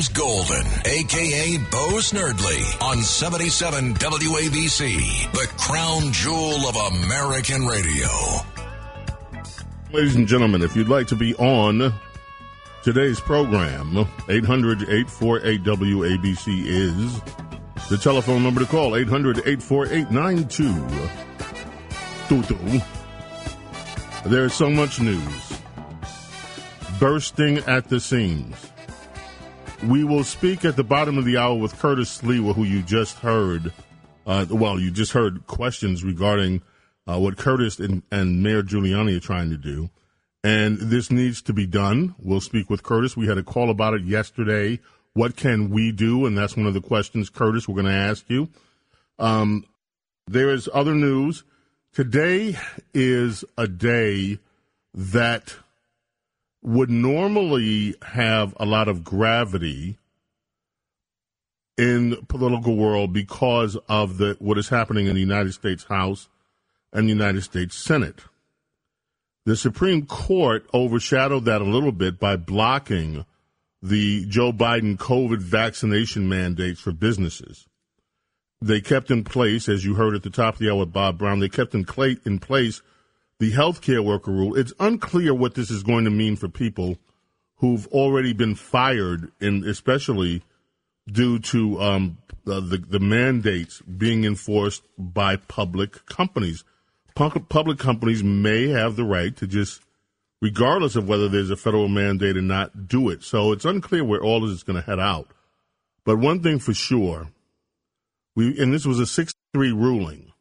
James Golden, aka Bo Snerdley, on 77 WABC, the crown jewel of American radio. Ladies and gentlemen, if you'd like to be on today's program, 800 848 WABC is the telephone number to call, 800 848 9222. There's so much news bursting at the seams. We will speak at the bottom of the hour with Curtis Sliwa, who you just heard. Uh, well, you just heard questions regarding uh, what Curtis and, and Mayor Giuliani are trying to do. And this needs to be done. We'll speak with Curtis. We had a call about it yesterday. What can we do? And that's one of the questions, Curtis, we're going to ask you. Um, there is other news. Today is a day that would normally have a lot of gravity in the political world because of the what is happening in the United States House and the United States Senate. The Supreme Court overshadowed that a little bit by blocking the Joe Biden COVID vaccination mandates for businesses. They kept in place, as you heard at the top of the hour with Bob Brown, they kept in, in place the healthcare worker rule. It's unclear what this is going to mean for people who've already been fired, and especially due to um, the, the, the mandates being enforced by public companies. Public companies may have the right to just, regardless of whether there's a federal mandate or not, do it. So it's unclear where all this is going to head out. But one thing for sure, we and this was a 6 3 ruling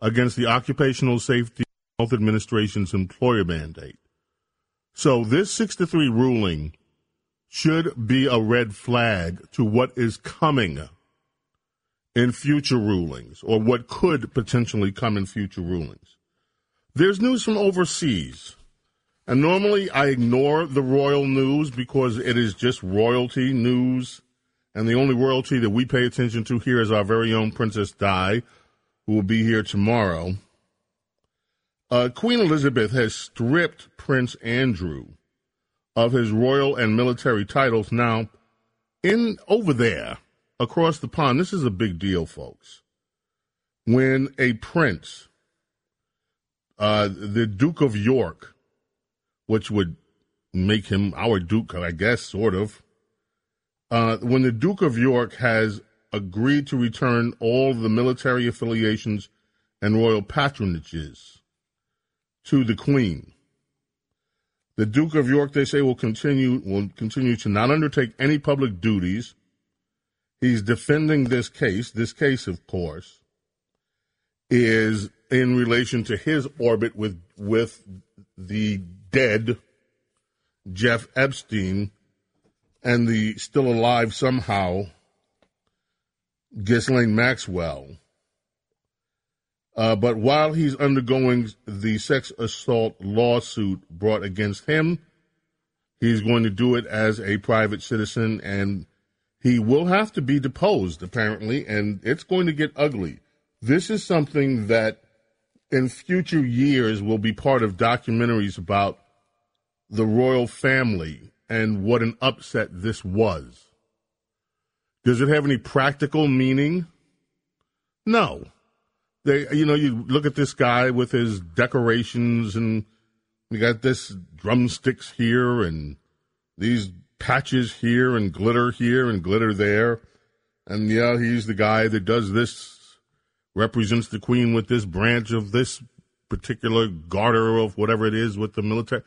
against the Occupational Safety Health Administration's employer mandate. So this 6 to 3 ruling should be a red flag to what is coming in future rulings or what could potentially come in future rulings. There's news from overseas. And normally I ignore the royal news because it is just royalty news. And the only royalty that we pay attention to here is our very own Princess Di, who will be here tomorrow. Uh, Queen Elizabeth has stripped Prince Andrew of his royal and military titles. Now, in over there, across the pond, this is a big deal, folks. When a prince, uh, the Duke of York, which would make him our Duke, I guess, sort of, uh, when the Duke of York has agreed to return all the military affiliations and royal patronages to the Queen. The Duke of York, they say, will continue will continue to not undertake any public duties. He's defending this case. This case, of course, is in relation to his orbit with with the dead Jeff Epstein and the still alive somehow Ghislaine Maxwell. Uh, but while he's undergoing the sex assault lawsuit brought against him, he's going to do it as a private citizen and he will have to be deposed, apparently, and it's going to get ugly. This is something that in future years will be part of documentaries about the royal family and what an upset this was. Does it have any practical meaning? No they, you know, you look at this guy with his decorations and you got this drumsticks here and these patches here and glitter here and glitter there. And yeah, he's the guy that does this, represents the queen with this branch of this particular garter of whatever it is with the military.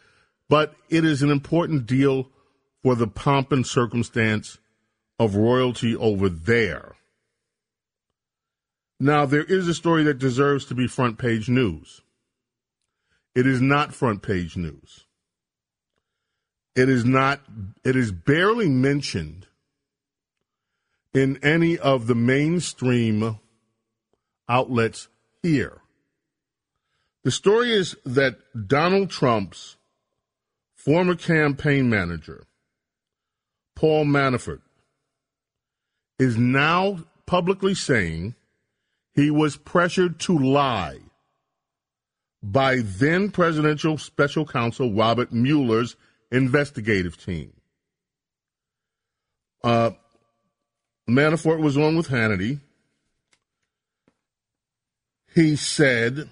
But it is an important deal for the pomp and circumstance of royalty over there. Now, there is a story that deserves to be front page news. It is not front page news. It is not, it is barely mentioned in any of the mainstream outlets here. The story is that Donald Trump's former campaign manager, Paul Manafort, is now publicly saying he was pressured to lie by then presidential special counsel Robert Mueller's investigative team. Uh, Manafort was on with Hannity. He said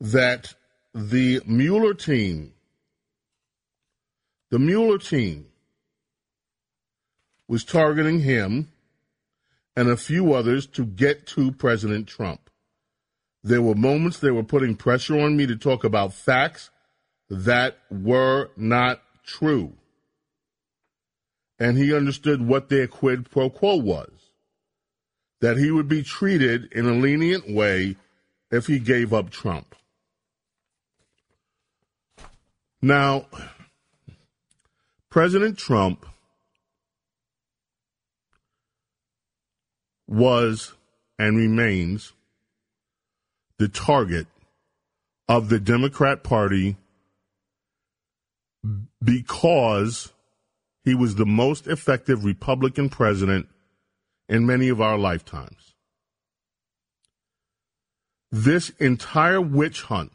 that the Mueller team, the Mueller team, was targeting him and a few others to get to President Trump. There were moments they were putting pressure on me to talk about facts that were not true. And he understood what their quid pro quo was that he would be treated in a lenient way if he gave up Trump. Now, President Trump was and remains the target of the Democrat Party because he was the most effective Republican president in many of our lifetimes. This entire witch hunt,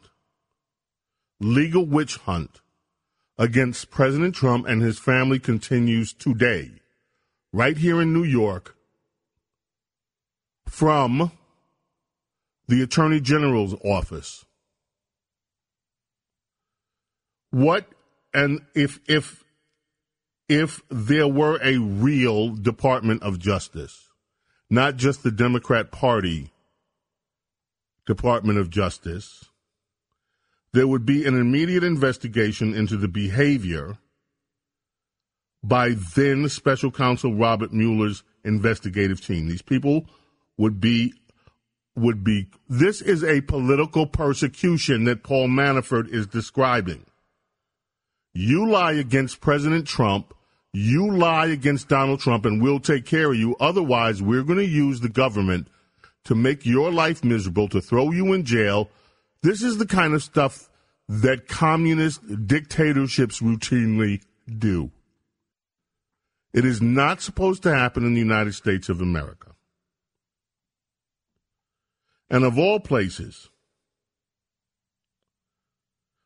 legal witch hunt against President Trump and his family continues today, right here in New York, from the Attorney General's office. What and if if if there were a real Department of Justice, not just the Democrat Party Department of Justice, there would be an immediate investigation into the behavior by then special counsel Robert Mueller's investigative team. These people would be would be this is a political persecution that Paul Manafort is describing. You lie against President Trump, you lie against Donald Trump, and we'll take care of you. Otherwise, we're going to use the government to make your life miserable, to throw you in jail. This is the kind of stuff that communist dictatorships routinely do. It is not supposed to happen in the United States of America. And of all places,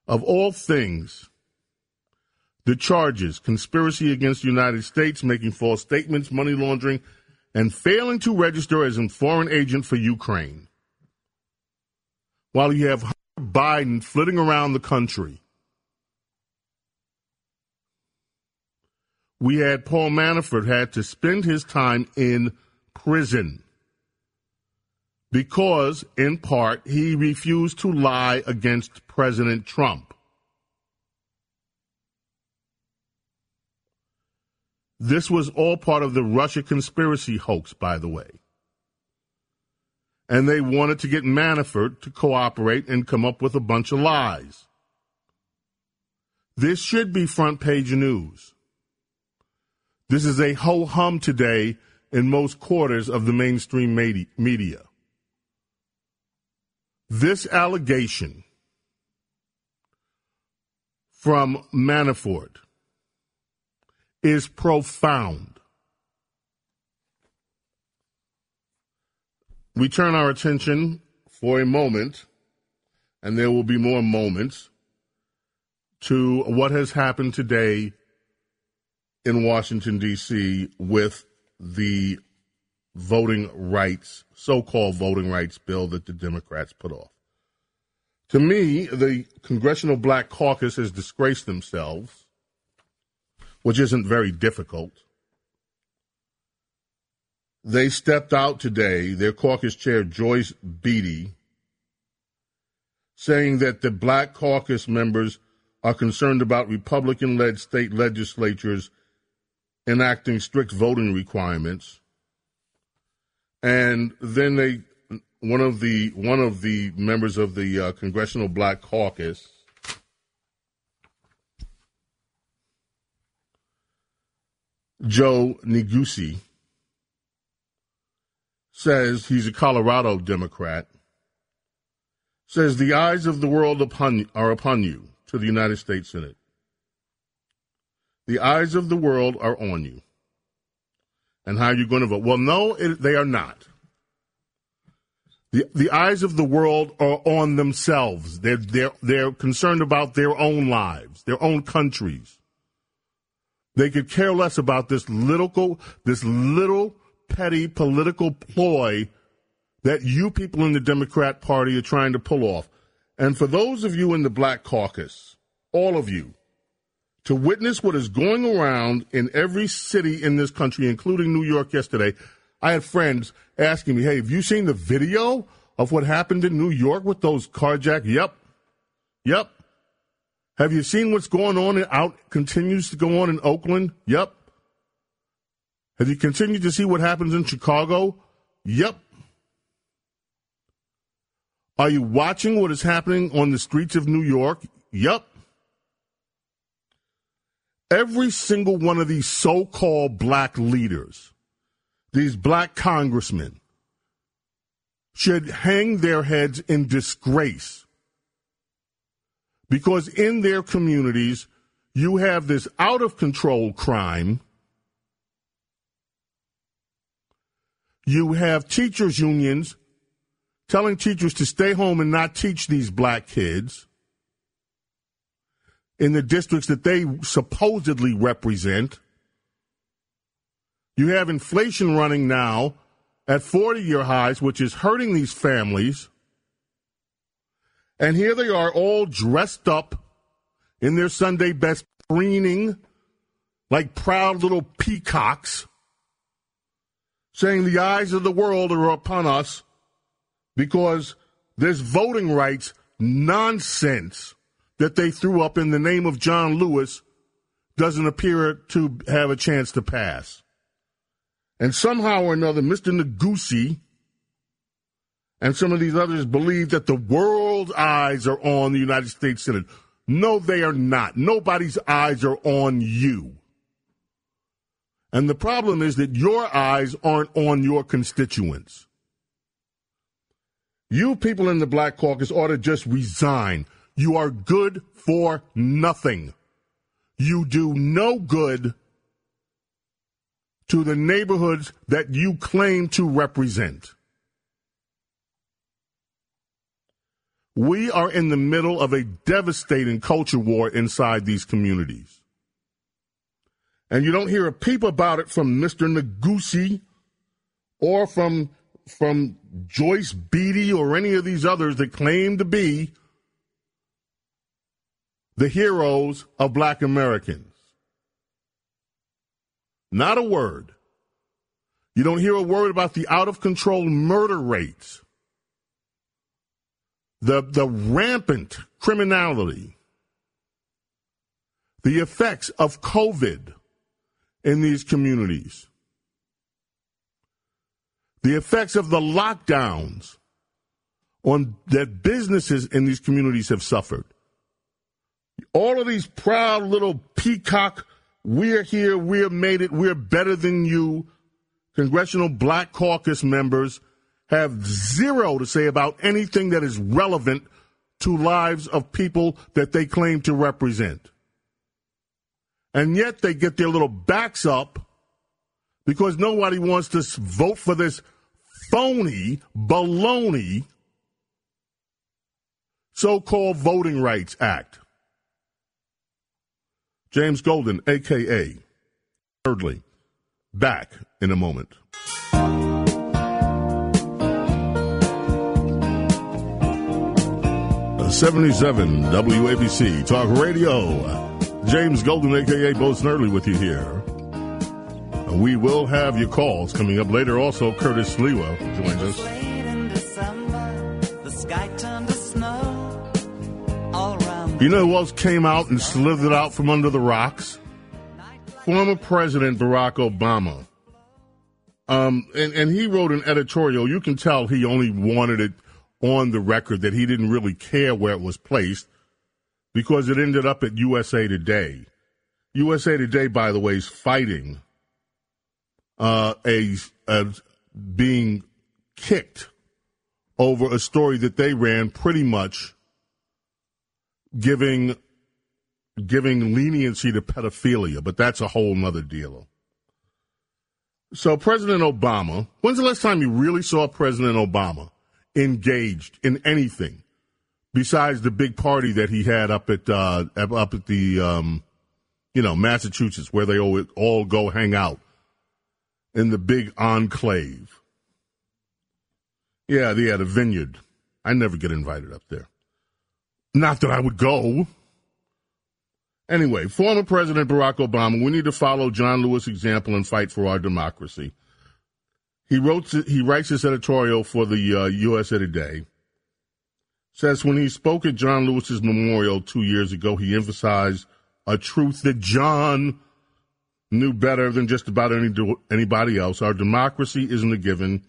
of all things, the charges conspiracy against the United States, making false statements, money laundering, and failing to register as a foreign agent for Ukraine. While you have Biden flitting around the country, we had Paul Manafort had to spend his time in prison because, in part, he refused to lie against President Trump. This was all part of the Russia conspiracy hoax, by the way. And they wanted to get Manafort to cooperate and come up with a bunch of lies. This should be front page news. This is a ho hum today in most quarters of the mainstream media. This allegation from Manafort is profound. We turn our attention for a moment, and there will be more moments, to what has happened today in Washington, D.C. with the voting rights, so called voting rights bill that the Democrats put off. To me, the Congressional Black Caucus has disgraced themselves which isn't very difficult. They stepped out today, their caucus chair, Joyce Beatty, saying that the black caucus members are concerned about Republican led state legislatures enacting strict voting requirements. And then they, one of the one of the members of the uh, Congressional Black Caucus Joe Neguse says he's a Colorado Democrat, says the eyes of the world upon, are upon you to the United States Senate. The eyes of the world are on you. And how are you going to vote? Well, no, it, they are not. The, the eyes of the world are on themselves. They're, they're, they're concerned about their own lives, their own countries They could care less about this little, this little petty political ploy that you people in the Democrat Party are trying to pull off. And for those of you in the Black Caucus, all of you, to witness what is going around in every city in this country, including New York yesterday, I had friends asking me, hey, have you seen the video of what happened in New York with those carjack? Yep. Yep. Have you seen what's going on and out continues to go on in Oakland? Yep. Have you continued to see what happens in Chicago? Yep. Are you watching what is happening on the streets of New York? Yep. Every single one of these so called black leaders, these black congressmen, should hang their heads in disgrace because in their communities, you have this out of control crime. You have teachers' unions telling teachers to stay home and not teach these black kids in the districts that they supposedly represent. You have inflation running now at 40 year highs, which is hurting these families. And here they are all dressed up in their Sunday best, preening like proud little peacocks, saying the eyes of the world are upon us because this voting rights nonsense that they threw up in the name of John Lewis doesn't appear to have a chance to pass. And somehow or another, Mr. Neguse and some of these others believe that the world's eyes are on the United States Senate. No, they are not. Nobody's eyes are on you. And the problem is that your eyes aren't on your constituents. You people in the Black Caucus ought to just resign. You are good for nothing. You do no good to the neighborhoods that you claim to represent. We are in the middle of a devastating culture war inside these communities. And you don't hear a peep about it from Mr. Neguse or from from Joyce Beatty or any of these others that claim to be the heroes of black Americans. Not a word. You don't hear a word about the out of control murder rates, the, the rampant criminality, the effects of COVID in these communities the effects of the lockdowns on that businesses in these communities have suffered. All of these proud little peacock, we're here, we're made it, we're better than you. Congressional Black Caucus members have zero to say about anything that is relevant to lives of people that they claim to represent. And yet they get their little backs up because nobody wants to vote for this phony, baloney so called Voting Rights Act. James Golden, a.k.a. Snerdley, back in a moment. 77 WABC Talk Radio. James Golden, aka Bo Snerdley, with you here. We will have your calls coming up later. Also, Curtis Sliwa joins us. You know who else came out and slithered out from under the rocks? Former President Barack Obama. Um, and, and he wrote an editorial. You can tell he only wanted it on the record that he didn't really care where it was placed because it ended up at USA Today. USA Today, by the way, is fighting uh, a, a being kicked over a story that they ran pretty much giving giving leniency to pedophilia, but that's a whole nother deal. So President Obama, when's the last time you really saw President Obama engaged in anything besides the big party that he had up at uh, up at the um, you know, Massachusetts, where they all, all go hang out in the big enclave. Yeah, they had a vineyard. I never get invited up there. Not that I would go. Anyway, former President Barack Obama, we need to follow John Lewis' example and fight for our democracy. He wrote he writes this editorial for the uh, USA Today. Says when he spoke at John Lewis's memorial two years ago, he emphasized a truth that John knew better than just about any anybody else. Our democracy isn't a given.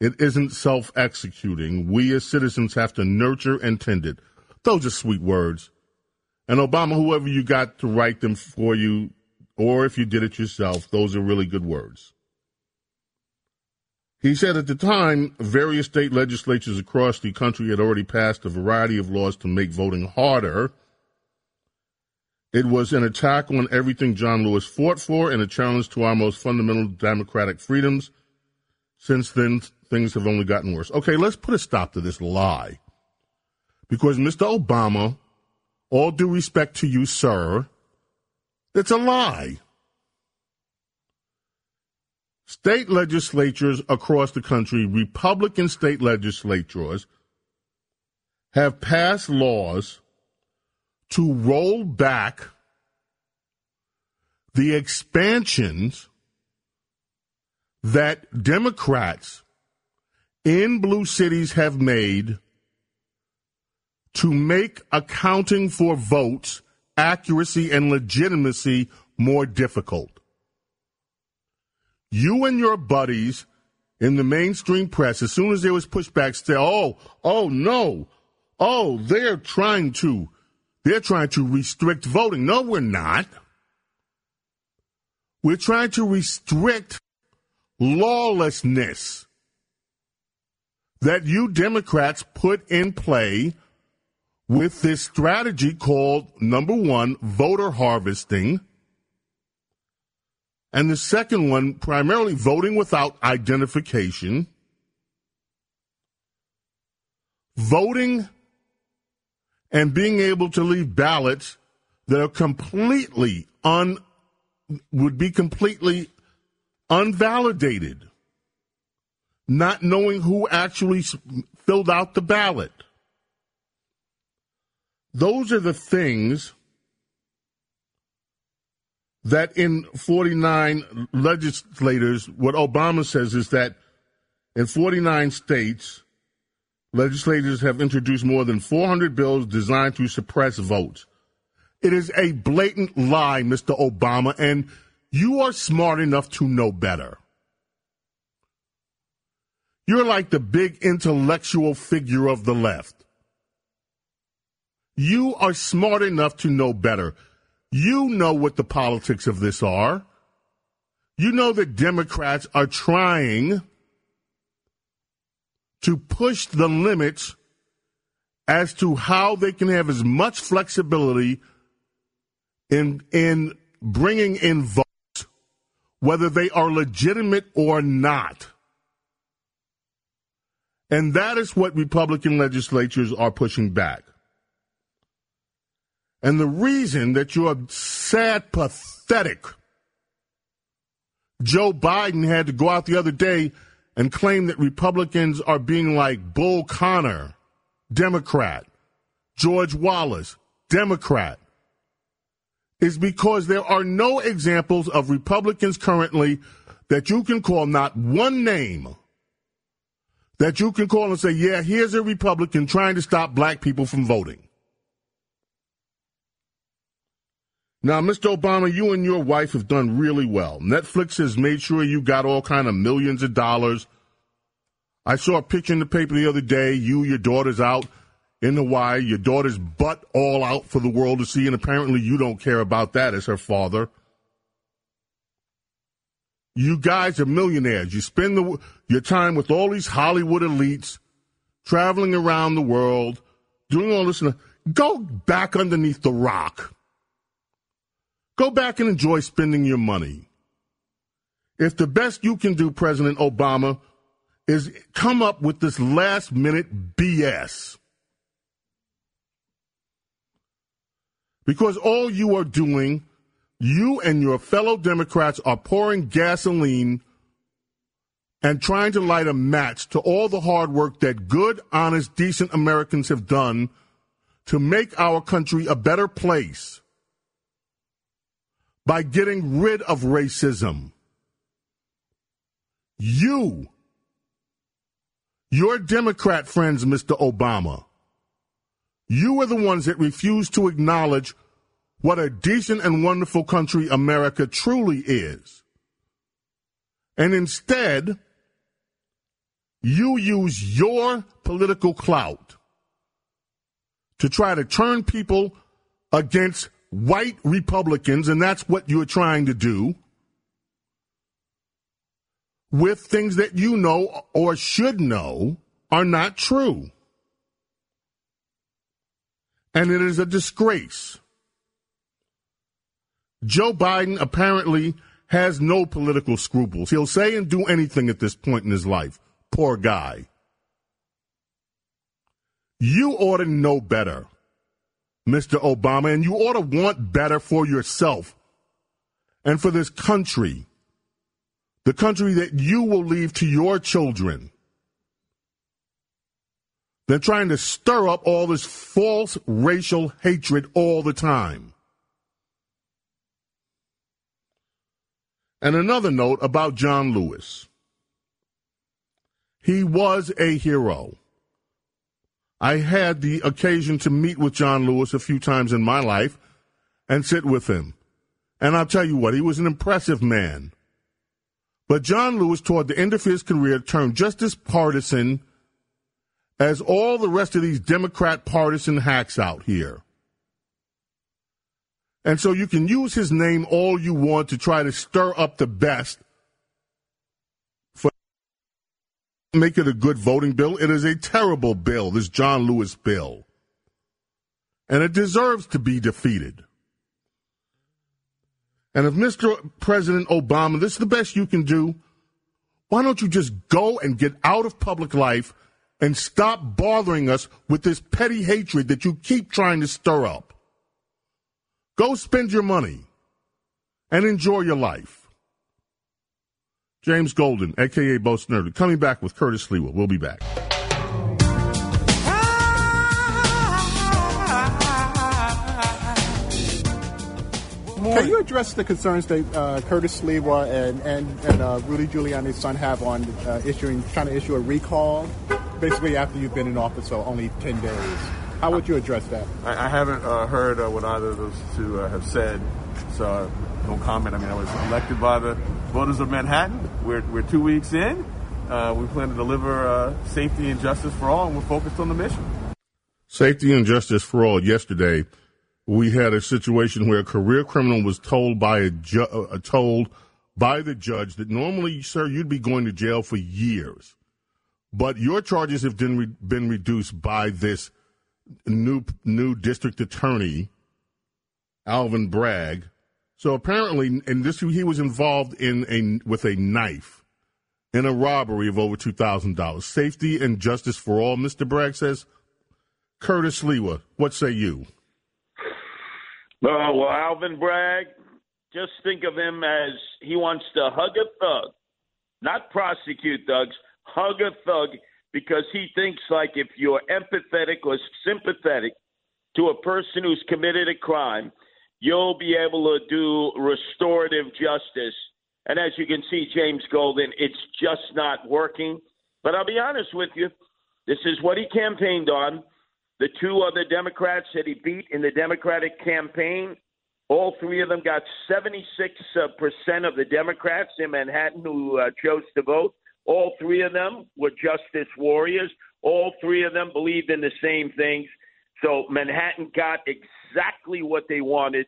It isn't self executing. We as citizens have to nurture and tend it. Those are sweet words. And Obama, whoever you got to write them for you, or if you did it yourself, those are really good words. He said at the time, various state legislatures across the country had already passed a variety of laws to make voting harder. It was an attack on everything John Lewis fought for and a challenge to our most fundamental democratic freedoms. Since then, things have only gotten worse. Okay, let's put a stop to this lie. Because Mr. Obama, all due respect to you, sir, it's a lie. State legislatures across the country, Republican state legislatures, have passed laws to roll back the expansions that Democrats in blue cities have made to make accounting for votes, accuracy, and legitimacy more difficult. You and your buddies in the mainstream press, as soon as there was pushback, say, oh, oh, no. Oh, they're trying to, they're trying to restrict voting. No, we're not. We're trying to restrict lawlessness that you Democrats put in play with this strategy called number one, voter harvesting. And the second one, primarily voting without identification, voting and being able to leave ballots that are completely un, would be completely unvalidated, not knowing who actually filled out the ballot. Those are the things that in 49 legislators, what Obama says is that in 49 states, legislators have introduced more than 400 bills designed to suppress votes. It is a blatant lie, Mr. Obama, and you are smart enough to know better. You're like the big intellectual figure of the left. You are smart enough to know better. You know what the politics of this are. You know that Democrats are trying to push the limits as to how they can have as much flexibility in in bringing in votes, whether they are legitimate or not. And that is what Republican legislatures are pushing back. And the reason that you're sad, pathetic, Joe Biden had to go out the other day and claim that Republicans are being like Bull Connor, Democrat, George Wallace, Democrat, is because there are no examples of Republicans currently that you can call not one name that you can call and say, yeah, here's a Republican trying to stop black people from voting. Now, Mr. Obama, you and your wife have done really well. Netflix has made sure you got all kind of millions of dollars. I saw a picture in the paper the other day. You, your daughter's out in Hawaii. Your daughter's butt all out for the world to see, and apparently you don't care about that as her father. You guys are millionaires. You spend the, your time with all these Hollywood elites, traveling around the world, doing all this. Go back underneath the rock. Go back and enjoy spending your money. If the best you can do, President Obama, is come up with this last minute BS. Because all you are doing You and your fellow Democrats are pouring gasoline and trying to light a match to all the hard work that good, honest, decent Americans have done to make our country a better place by getting rid of racism. You, your Democrat friends, Mr. Obama, you are the ones that refuse to acknowledge what a decent and wonderful country America truly is. And instead, you use your political clout to try to turn people against white Republicans, and that's what you're trying to do with things that you know or should know are not true. And it is a disgrace. Joe Biden apparently has no political scruples. He'll say and do anything at this point in his life. Poor guy. You ought to know better, Mr. Obama, and you ought to want better for yourself and for this country, the country that you will leave to your children. They're trying to stir up all this false racial hatred all the time. And another note about John Lewis. He was a hero. I had the occasion to meet with John Lewis a few times in my life and sit with him. And I'll tell you what, he was an impressive man. But John Lewis, toward the end of his career, turned just as partisan as all the rest of these Democrat partisan hacks out here. And so you can use his name all you want to try to stir up the best for make it a good voting bill. It is a terrible bill, this John Lewis bill. And it deserves to be defeated. And if Mr. President Obama, this is the best you can do, why don't you just go and get out of public life and stop bothering us with this petty hatred that you keep trying to stir up? Go spend your money and enjoy your life. James Golden, aka Bo Snerdley, coming back with Curtis Sliwa. We'll be back. Can you address the concerns that uh, Curtis Sliwa and and, and uh, Rudy Giuliani's son have on uh, issuing trying to issue a recall, basically after you've been in office for only ten days? How would you address that? I, I haven't uh, heard uh, what either of those two uh, have said, so uh, no comment. I mean, I was elected by the voters of Manhattan. We're, we're two weeks in. Uh, we plan to deliver uh, safety and justice for all, and we're focused on the mission. Safety and justice for all. Yesterday, we had a situation where a career criminal was told by a ju- told by the judge that normally, sir, you'd be going to jail for years, but your charges have been, re- been reduced by this new new district attorney Alvin Bragg. So apparently, in this, he was involved in a with a knife in a robbery of over two thousand dollars. Safety and justice for all, Mister Bragg says. Curtis Sliwa, what say you? Uh, well, Alvin Bragg, just think of him as he wants to hug a thug, not prosecute thugs, hug a thug because he thinks like if you're empathetic or sympathetic to a person who's committed a crime, you'll be able to do restorative justice. And as you can see, James Golden, it's just not working. But I'll be honest with you, this is what he campaigned on. The two other Democrats that he beat in the Democratic campaign, all three of them got 76% of the Democrats in Manhattan who uh, chose to vote. All three of them were justice warriors. All three of them believed in the same things. So Manhattan got exactly what they wanted,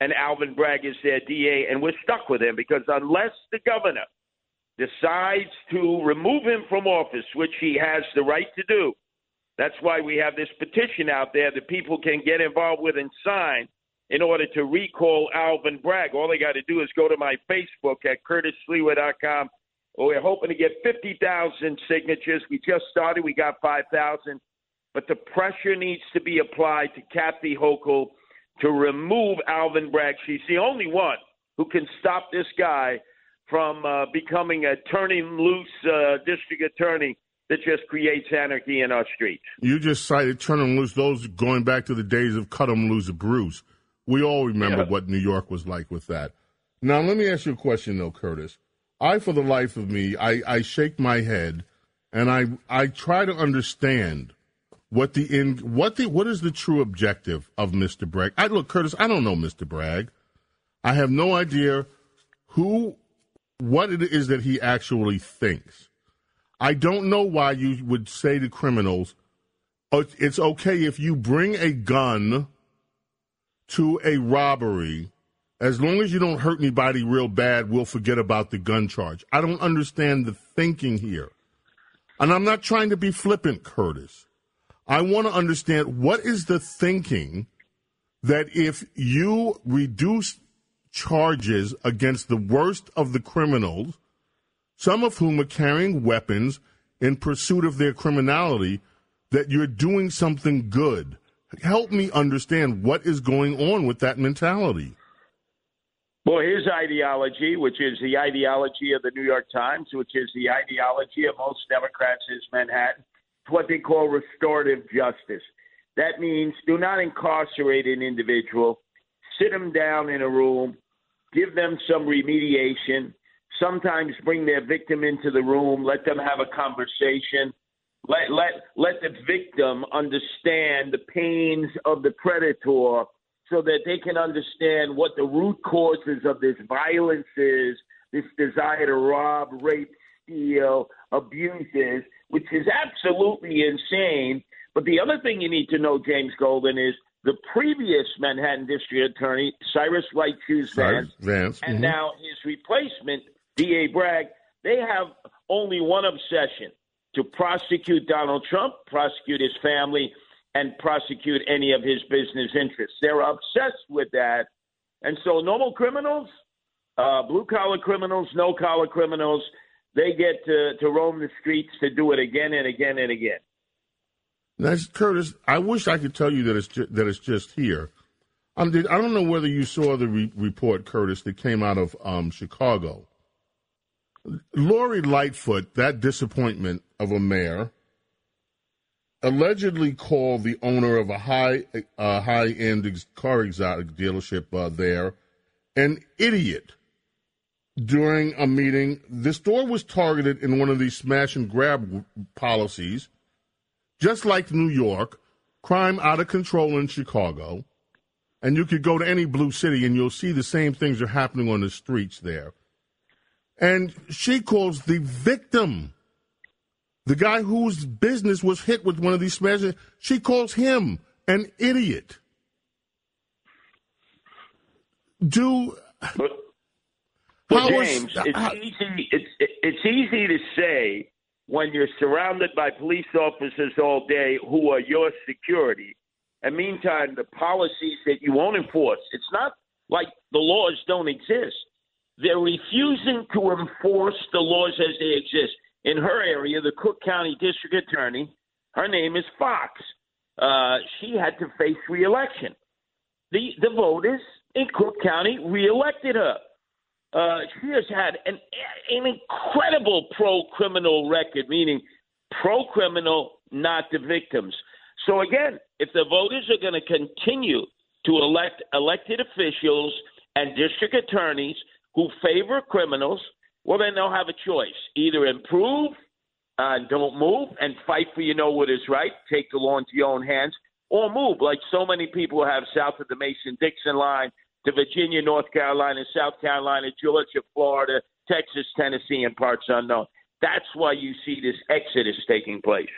and Alvin Bragg is their DA, and we're stuck with him because unless the governor decides to remove him from office, which he has the right to do, that's why we have this petition out there that people can get involved with and sign in order to recall Alvin Bragg. All they got to do is go to my Facebook at curtissliwa.com we're hoping to get 50,000 signatures. We just started. We got 5,000. But the pressure needs to be applied to Kathy Hochul to remove Alvin Bragg. She's the only one who can stop this guy from uh, becoming a turning loose uh, district attorney that just creates anarchy in our streets. You just cited turning loose those going back to the days of cut 'em loose Bruce. We all remember yeah. what New York was like with that. Now, let me ask you a question, though, Curtis. I, for the life of me, I, I shake my head and I I try to understand what the in what the what is the true objective of Mr. Bragg. I look, Curtis, I don't know Mr. Bragg. I have no idea who what it is that he actually thinks. I don't know why you would say to criminals, oh, it's okay if you bring a gun to a robbery as long as you don't hurt anybody real bad, we'll forget about the gun charge. I don't understand the thinking here. And I'm not trying to be flippant, Curtis. I want to understand what is the thinking that if you reduce charges against the worst of the criminals, some of whom are carrying weapons in pursuit of their criminality, that you're doing something good. Help me understand what is going on with that mentality. Well, his ideology, which is the ideology of the New York Times, which is the ideology of most Democrats, is Manhattan. What they call restorative justice. That means do not incarcerate an individual, sit them down in a room, give them some remediation, sometimes bring their victim into the room, let them have a conversation, let let let the victim understand the pains of the predator so that they can understand what the root causes of this violence is, this desire to rob, rape, steal, abuse is, which is absolutely insane. But the other thing you need to know, James Golden, is the previous Manhattan District Attorney, Cyrus White Shoes Vance, Vance. and mm-hmm. now his replacement, D.A. Bragg, they have only one obsession to prosecute Donald Trump, prosecute his family, and prosecute any of his business interests. They're obsessed with that. And so, normal criminals, uh, blue collar criminals, no collar criminals, they get to, to roam the streets to do it again and again and again. That's Curtis. I wish I could tell you that it's ju- that it's just here. Um, did, I don't know whether you saw the re- report, Curtis, that came out of um, Chicago. Lori Lightfoot, that disappointment of a mayor, allegedly called the owner of a high uh, high end car exotic dealership uh, there an idiot during a meeting. The store was targeted in one of these smash and grab policies, just like New York, crime out of control in Chicago. And you could go to any blue city and you'll see the same things are happening on the streets there. And she calls the victim the guy whose business was hit with one of these smashes, she calls him an idiot. Do but, James, it's easy. It's it's easy to say when you're surrounded by police officers all day who are your security. And meantime, the policies that you won't enforce, it's not like the laws don't exist. They're refusing to enforce the laws as they exist in her area, the Cook County District Attorney, her name is Foxx. Uh, she had to face reelection. The the voters in Cook County reelected her. Uh, she has had an an incredible pro criminal record, meaning pro criminal, not the victims. So again, if the voters are going to continue to elect elected officials and district attorneys who favor criminals, well, then they'll have a choice: either improve, uh, don't move, and fight for you know what is right, take the law into your own hands, or move like so many people have south of the Mason-Dixon line to Virginia, North Carolina, South Carolina, Georgia, Florida, Texas, Tennessee, and parts unknown. That's why you see this exodus taking place.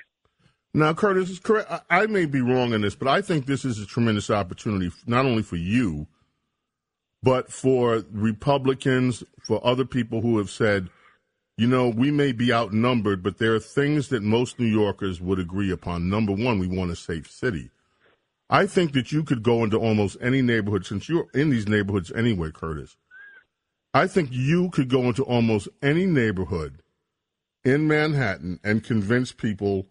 Now, Curtis is correct. I may be wrong in this, but I think this is a tremendous opportunity, not only for you, but for Republicans, for other people who have said, you know, we may be outnumbered, but there are things that most New Yorkers would agree upon. Number one, we want a safe city. I think that you could go into almost any neighborhood, since you're in these neighborhoods anyway, Curtis. I think you could go into almost any neighborhood in Manhattan and convince people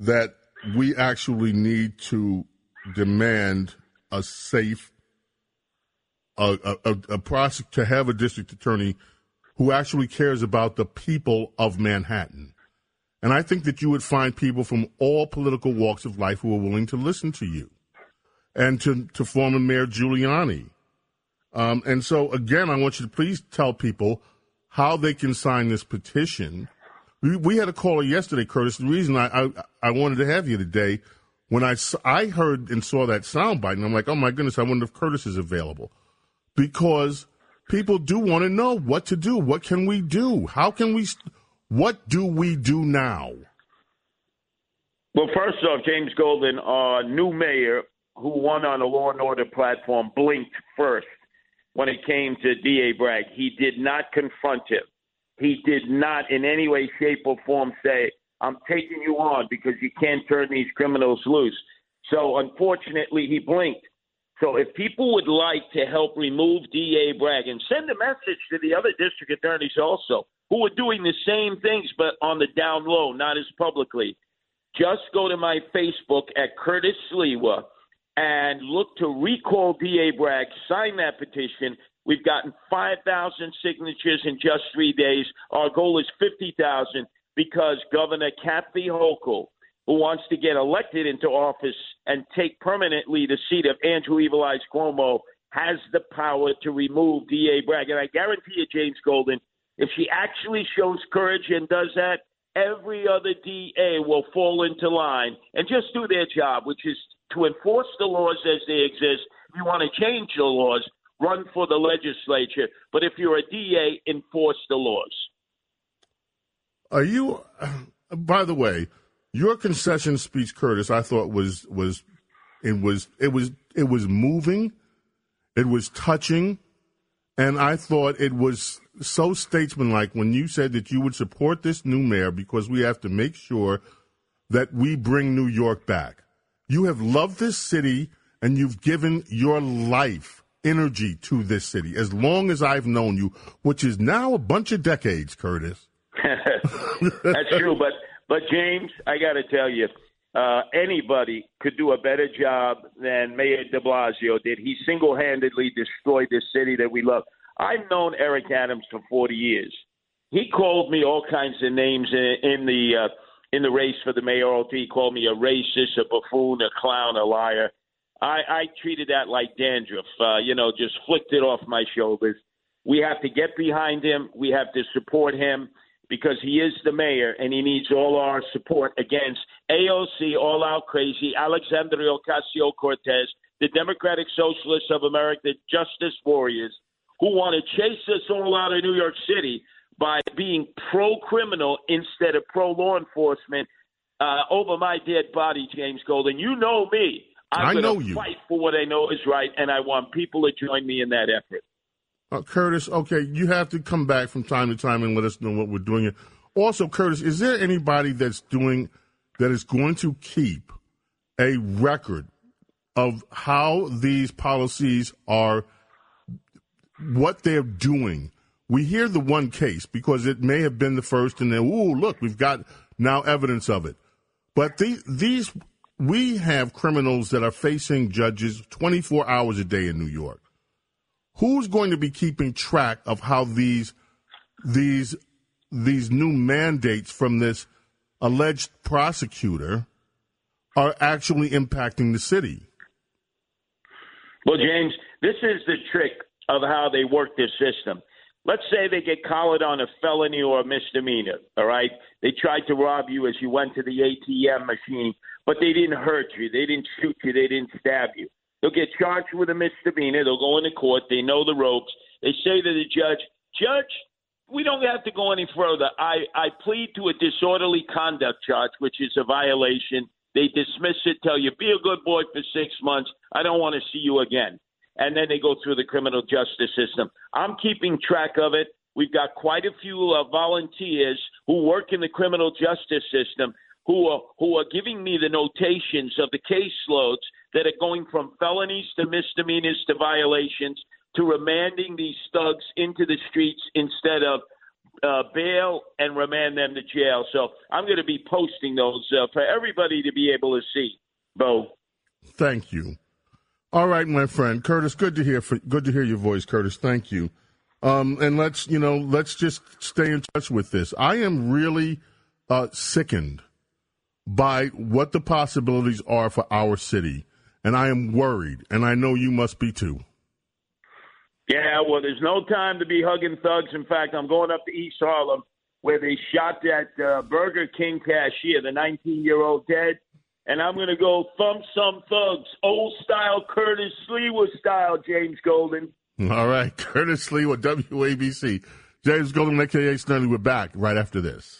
that we actually need to demand a safe a, a, a process to have a district attorney who actually cares about the people of Manhattan. And I think that you would find people from all political walks of life who are willing to listen to you and to, to former Mayor Giuliani. Um, and so, again, I want you to please tell people how they can sign this petition. We, we had a caller yesterday, Curtis. The reason I, I, I wanted to have you today, when I, I heard and saw that soundbite, and I'm like, oh my goodness, I wonder if Curtis is available. Because people do want to know what to do. What can we do? How can we, what do we do now? Well, first off, James Golden, our new mayor, who won on a law and order platform, blinked first when it came to D.A. Bragg. He did not confront him. He did not in any way, shape, or form say, I'm taking you on because you can't turn these criminals loose. So unfortunately, he blinked. So if people would like to help remove D.A. Bragg and send a message to the other district attorneys also, who are doing the same things but on the down low, not as publicly, just go to my Facebook at Curtis Sliwa and look to recall D.A. Bragg, sign that petition. We've gotten 5,000 signatures in just three days. Our goal is 50,000 because Governor Kathy Hochul, who wants to get elected into office and take permanently the seat of Andrew Evil Eyes Cuomo, has the power to remove D.A. Bragg. And I guarantee you, James Golden, if she actually shows courage and does that, every other DA will fall into line and just do their job, which is to enforce the laws as they exist. If you want to change the laws, run for the legislature. But if you're a DA, enforce the laws. Are you? By the way, your concession speech, Curtis, I thought was was it was it was it was moving, it was touching, and I thought it was so statesmanlike when you said that you would support this new mayor because we have to make sure that we bring New York back. You have loved this city and you've given your life energy to this city as long as I've known you, which is now a bunch of decades, Curtis. That's true, but but James, I got to tell you, uh, anybody could do a better job than Mayor De Blasio did. He single-handedly destroyed this city that we love. I've known Eric Adams for 40 years. He called me all kinds of names in, in the uh, in the race for the mayoralty. Called me a racist, a buffoon, a clown, a liar. I, I treated that like dandruff. Uh, you know, just flicked it off my shoulders. We have to get behind him. We have to support him because he is the mayor and he needs all our support against AOC, all out crazy, Alexandria Ocasio Cortez, the Democratic Socialists of America, the Justice Warriors, who want to chase us all out of New York City by being pro criminal instead of pro law enforcement uh, over my dead body, James Golden. You know me. I'm I know you. fight for what I know is right, and I want people to join me in that effort. Uh, Curtis, okay, you have to come back from time to time and let us know what we're doing. Also, Curtis, is there anybody that's doing that is going to keep a record of how these policies are, what they're doing we hear the one case because it may have been the first, and then, ooh, look, we've got now evidence of it. But the, these, we have criminals that are facing judges 24 hours a day in New York. Who's going to be keeping track of how these, these, these new mandates from this alleged prosecutor are actually impacting the city? Well, James, this is the trick of how they work this system. Let's say they get collared on a felony or a misdemeanor, all right? They tried to rob you as you went to the ATM machine, but they didn't hurt you. They didn't shoot you. They didn't stab you. They'll get charged with a misdemeanor. They'll go into court. They know the ropes. They say to the judge, Judge, we don't have to go any further. I, I plead to a disorderly conduct charge, which is a violation. They dismiss it, tell you, be a good boy for six months. I don't want to see you again and then they go through the criminal justice system. I'm keeping track of it. We've got quite a few uh, volunteers who work in the criminal justice system who are who are giving me the notations of the caseloads that are going from felonies to misdemeanors to violations to remanding these thugs into the streets instead of uh, bail and remand them to jail. So I'm going to be posting those uh, for everybody to be able to see. Bo. Thank you. All right, my friend Curtis. Good to hear. For, good to hear your voice, Curtis. Thank you. Um, and let's you know, let's just stay in touch with this. I am really uh, sickened by what the possibilities are for our city, and I am worried, and I know you must be too. Yeah, well, there's no time to be hugging thugs. In fact, I'm going up to East Harlem where they shot that uh, Burger King cashier, the 19 year old dead. And I'm going to go thump some thugs, old style Curtis Sliwa style, James Golden. All right, Curtis Sliwa WABC. James Golden, aka Snerdley, we're back right after this.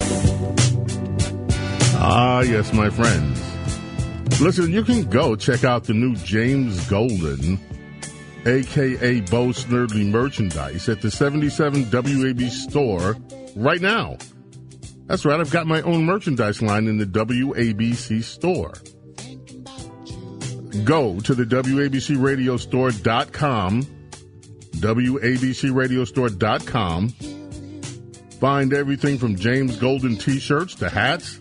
Ah, yes, my friends. Listen, you can go check out the new James Golden, aka Bo Snerdley merchandise at the 77 WAB store right now. That's right, I've got my own merchandise line in the WABC store. Go to the WABCRadiostore.com, WABCRadiostore.com. Find everything from James Golden t shirts to hats,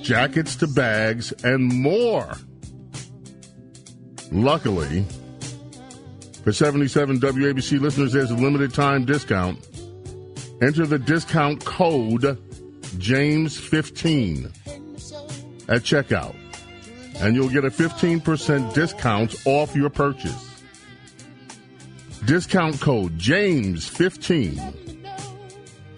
jackets to bags, and more. Luckily, for 77 WABC listeners, there's a limited time discount. Enter the discount code James15 at checkout, and you'll get a 15% discount off your purchase. Discount code James15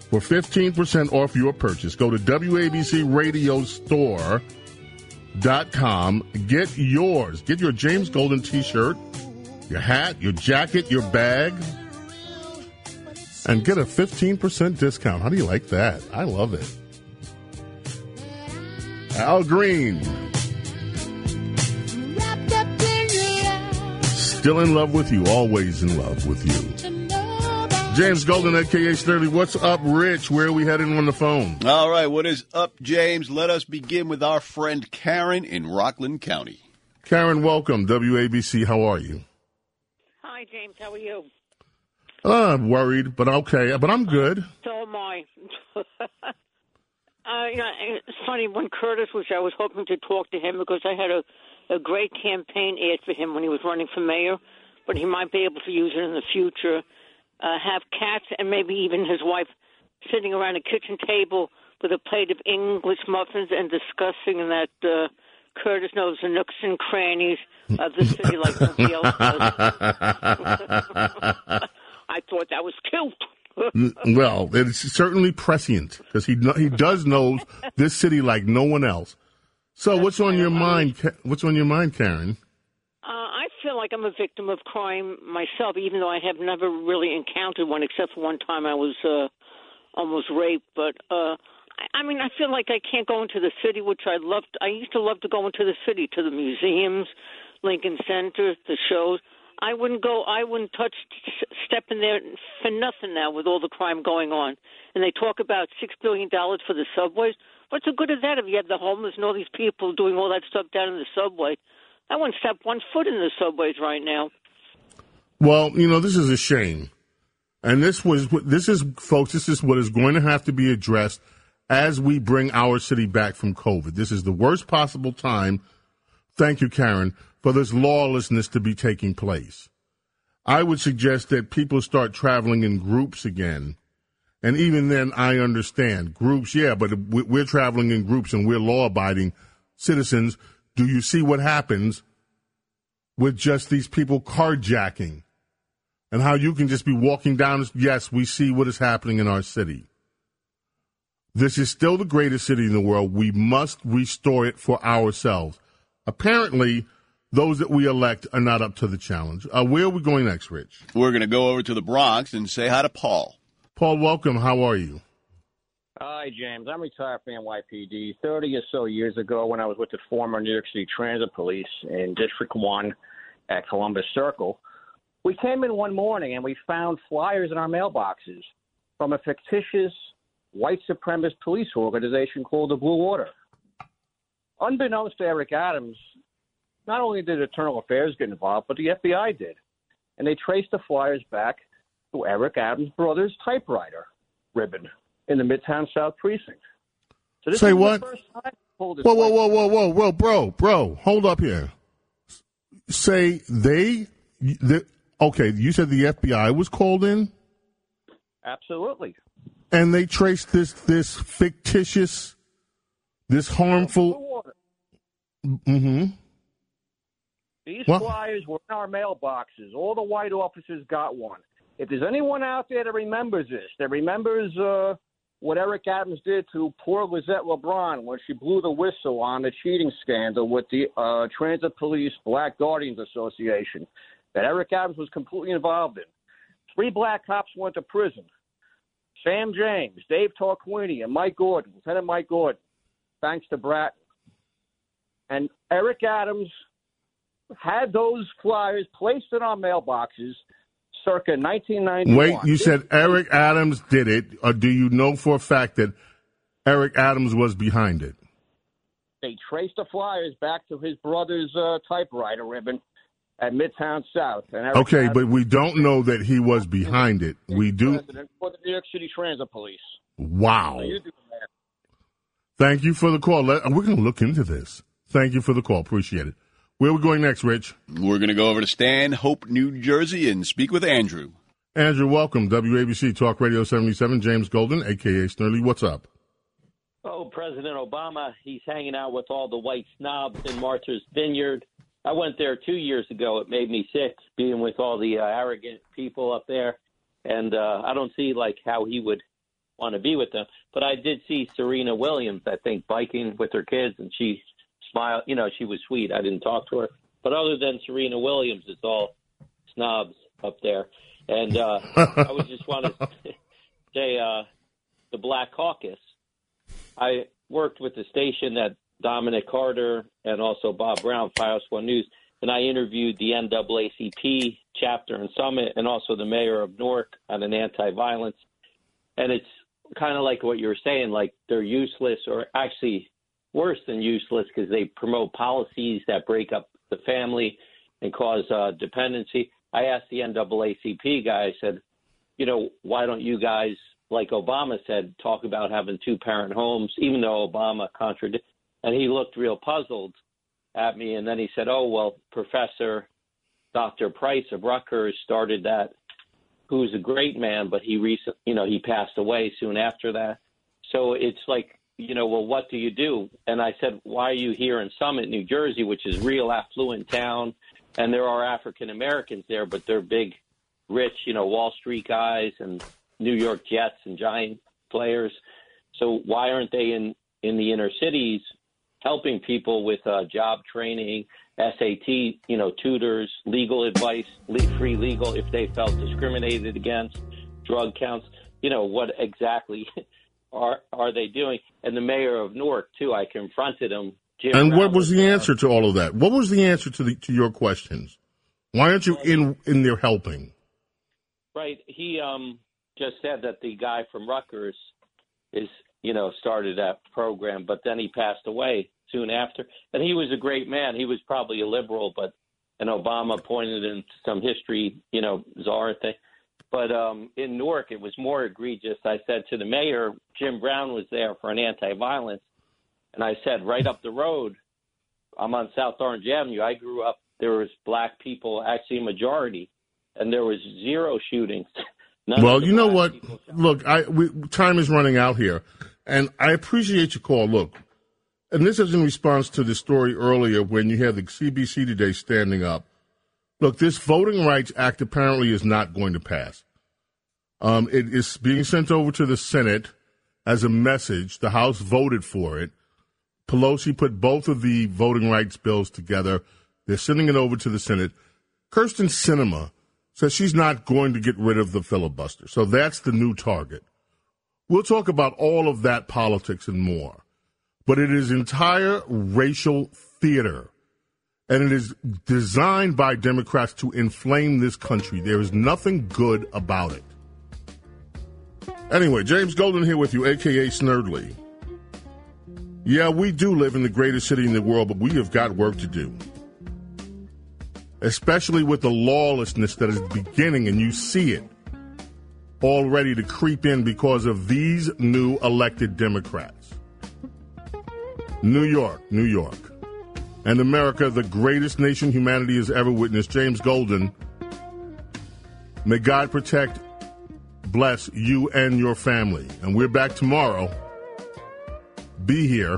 for 15% off your purchase. Go to WABCRadiostore.com. Get yours. Get your James Golden t shirt, your hat, your jacket, your bag, and get a 15% discount. How do you like that? I love it. Al Green. Still in love with you, always in love with you. James Golden, aka Snerdley. What's up, Rich? Where are we heading on the phone? All right, what is up, James? Let us begin with our friend Karen in Rockland County. Karen, welcome. WABC, how are you? Hi, James. How are you? I'm uh, worried, but okay. But I'm good. So am I. uh, you know, it's funny when Curtis was. I was hoping to talk to him because I had a a great campaign ad for him when he was running for mayor, but he might be able to use it in the future. Uh, have cats and maybe even his wife sitting around a kitchen table with a plate of English muffins and discussing that uh, Curtis knows the nooks and crannies of the city like nobody else does. I thought that was cute. Well, it's certainly prescient because he he does know this city like no one else. So, what's on your mind? What's on your mind, Karen? Uh, I feel like I'm a victim of crime myself, even though I have never really encountered one, except for one time I was uh, almost raped. But uh, I, I mean, I feel like I can't go into the city, which I loved. I used to love to go into the city, to the museums, Lincoln Center, the shows. I wouldn't go. I wouldn't touch step in there for nothing now with all the crime going on. And they talk about six billion dollars for the subways. What's the good of that if you have the homeless and all these people doing all that stuff down in the subway? I wouldn't step one foot in the subways right now. Well, you know, this is a shame. And this was this is folks, this is what is going to have to be addressed as we bring our city back from COVID. This is the worst possible time. Thank you, Karen, for this lawlessness to be taking place. I would suggest that people start traveling in groups again. And even then, I understand groups, yeah, but we're traveling in groups and we're law abiding citizens. Do you see what happens with just these people carjacking and how you can just be walking down? Yes, we see what is happening in our city. This is still the greatest city in the world. We must restore it for ourselves. Apparently, those that we elect are not up to the challenge. Uh, where are we going next, Rich? We're going to go over to the Bronx and say hi to Paul. Paul, welcome. How are you? Hi, James. I'm retired from NYPD. 30 or so years ago, when I was with the former New York City Transit Police in District 1 at Columbus Circle, we came in one morning and we found flyers in our mailboxes from a fictitious white supremacist police organization called the Blue Order. Unbeknownst to Eric Adams, not only did Internal Affairs get involved, but the FBI did. And they traced the flyers back to Eric Adams' brother's typewriter ribbon in the Midtown South precinct. So this Say is what? The first time whoa, whoa, whoa, whoa, whoa, whoa, bro, bro, hold up here. say they, the, okay, you said the FBI was called in Absolutely. and they traced this this fictitious, this harmful. Mm-hmm. These flyers were in our mailboxes. All the white officers got one. If there's anyone out there that remembers this, that remembers uh, what Eric Adams did to poor Lizette LeBron when she blew the whistle on the cheating scandal with the uh, Transit Police Black Guardians Association, that Eric Adams was completely involved in. Three black cops went to prison. Sam James, Dave Torquini, and Mike Gordon, Lieutenant Mike Gordon, thanks to Bratton. And Eric Adams had those flyers placed in our mailboxes circa 1991. Wait, you said Eric Adams did it, or do you know for a fact that Eric Adams was behind it? they traced the flyers back to his brother's uh, typewriter ribbon at Midtown South. And Okay, Adams but we don't know that he was behind it. We do. for the New York City Transit Police. Wow. So you do that. Thank you for the call. We're going to look into this. Thank you for the call. Appreciate it. Where are we going next, Rich? We're going to go over to Stanhope, New Jersey, and speak with Andrew. Andrew, welcome. WABC Talk Radio 77. James Golden, a.k.a. Snerdley. What's up? Oh, President Obama, he's hanging out with all the white snobs in Martha's Vineyard. I went there two years ago. It made me sick being with all the uh, arrogant people up there, and uh, I don't see like how he would want to be with them. But I did see Serena Williams, I think, biking with her kids, and she smiled. You know, she was sweet. I didn't talk to her, but other than Serena Williams, it's all snobs up there. And uh, I would just want to say uh, the Black Caucus. I worked with the station that Dominic Carter and also Bob Brown, Fios One News, and I interviewed the NAACP chapter and summit and also the mayor of Newark on an anti-violence. And it's kind of like what you were saying, like they're useless or actually worse than useless because they promote policies that break up the family and cause uh, dependency. I asked the NAACP guy, I said, you know, why don't you guys, like Obama said, talk about having two parent homes, even though Obama contradicted? And he looked real puzzled at me. And then he said, oh, well, Professor Dr. Price of Rutgers started that, who's a great man, but he recent, you know, he passed away soon after that. So it's like, you know, well, what do you do? And I said, why are you here in Summit, New Jersey, which is real affluent town, and there are African Americans there, but they're big, rich, you know, Wall Street guys and New York Jets and giant players. So why aren't they in in the inner cities helping people with uh, job training, SAT, you know, tutors, legal advice, free legal if they felt discriminated against, drug counts. You know, what exactly are are they doing? And the mayor of Newark too. I confronted him. Jim And what was the answer to all of that? What was the answer to the to your questions? Why aren't you in in there helping? Right. He um just said that the guy from Rutgers is, you know, started that program, but then he passed away soon after. And he was a great man. He was probably a liberal, but and Obama pointed in some history, you know, czar thing. But um in Newark it was more egregious. I said to the mayor, Jim Brown was there for an anti violence and I said, right up the road, I'm on South Orange Avenue. I grew up there was black people, actually a majority, and there was zero shootings. None well, you know what? Look, I we, time is running out here, and I appreciate your call. Look, and this is in response to the story earlier when you had the CBC today standing up. Look, this Voting Rights Act apparently is not going to pass. Um, it is being sent over to the Senate as a message. The House voted for it. Pelosi put both of the voting rights bills together. They're sending it over to the Senate. Kyrsten Sinema says she's not going to get rid of the filibuster. So that's the new target. We'll talk about all of that politics and more. But it is entire racial theater. And it is designed by Democrats to inflame this country. There is nothing good about it. Anyway, James Golden here with you, aka Snerdley. Yeah, we do live in the greatest city in the world, but we have got work to do. Especially with the lawlessness that is beginning, and you see it already to creep in because of these new elected Democrats. New York, New York. And America, the greatest nation humanity has ever witnessed. James Golden, may God protect, bless you and your family. And we're back tomorrow. Be here.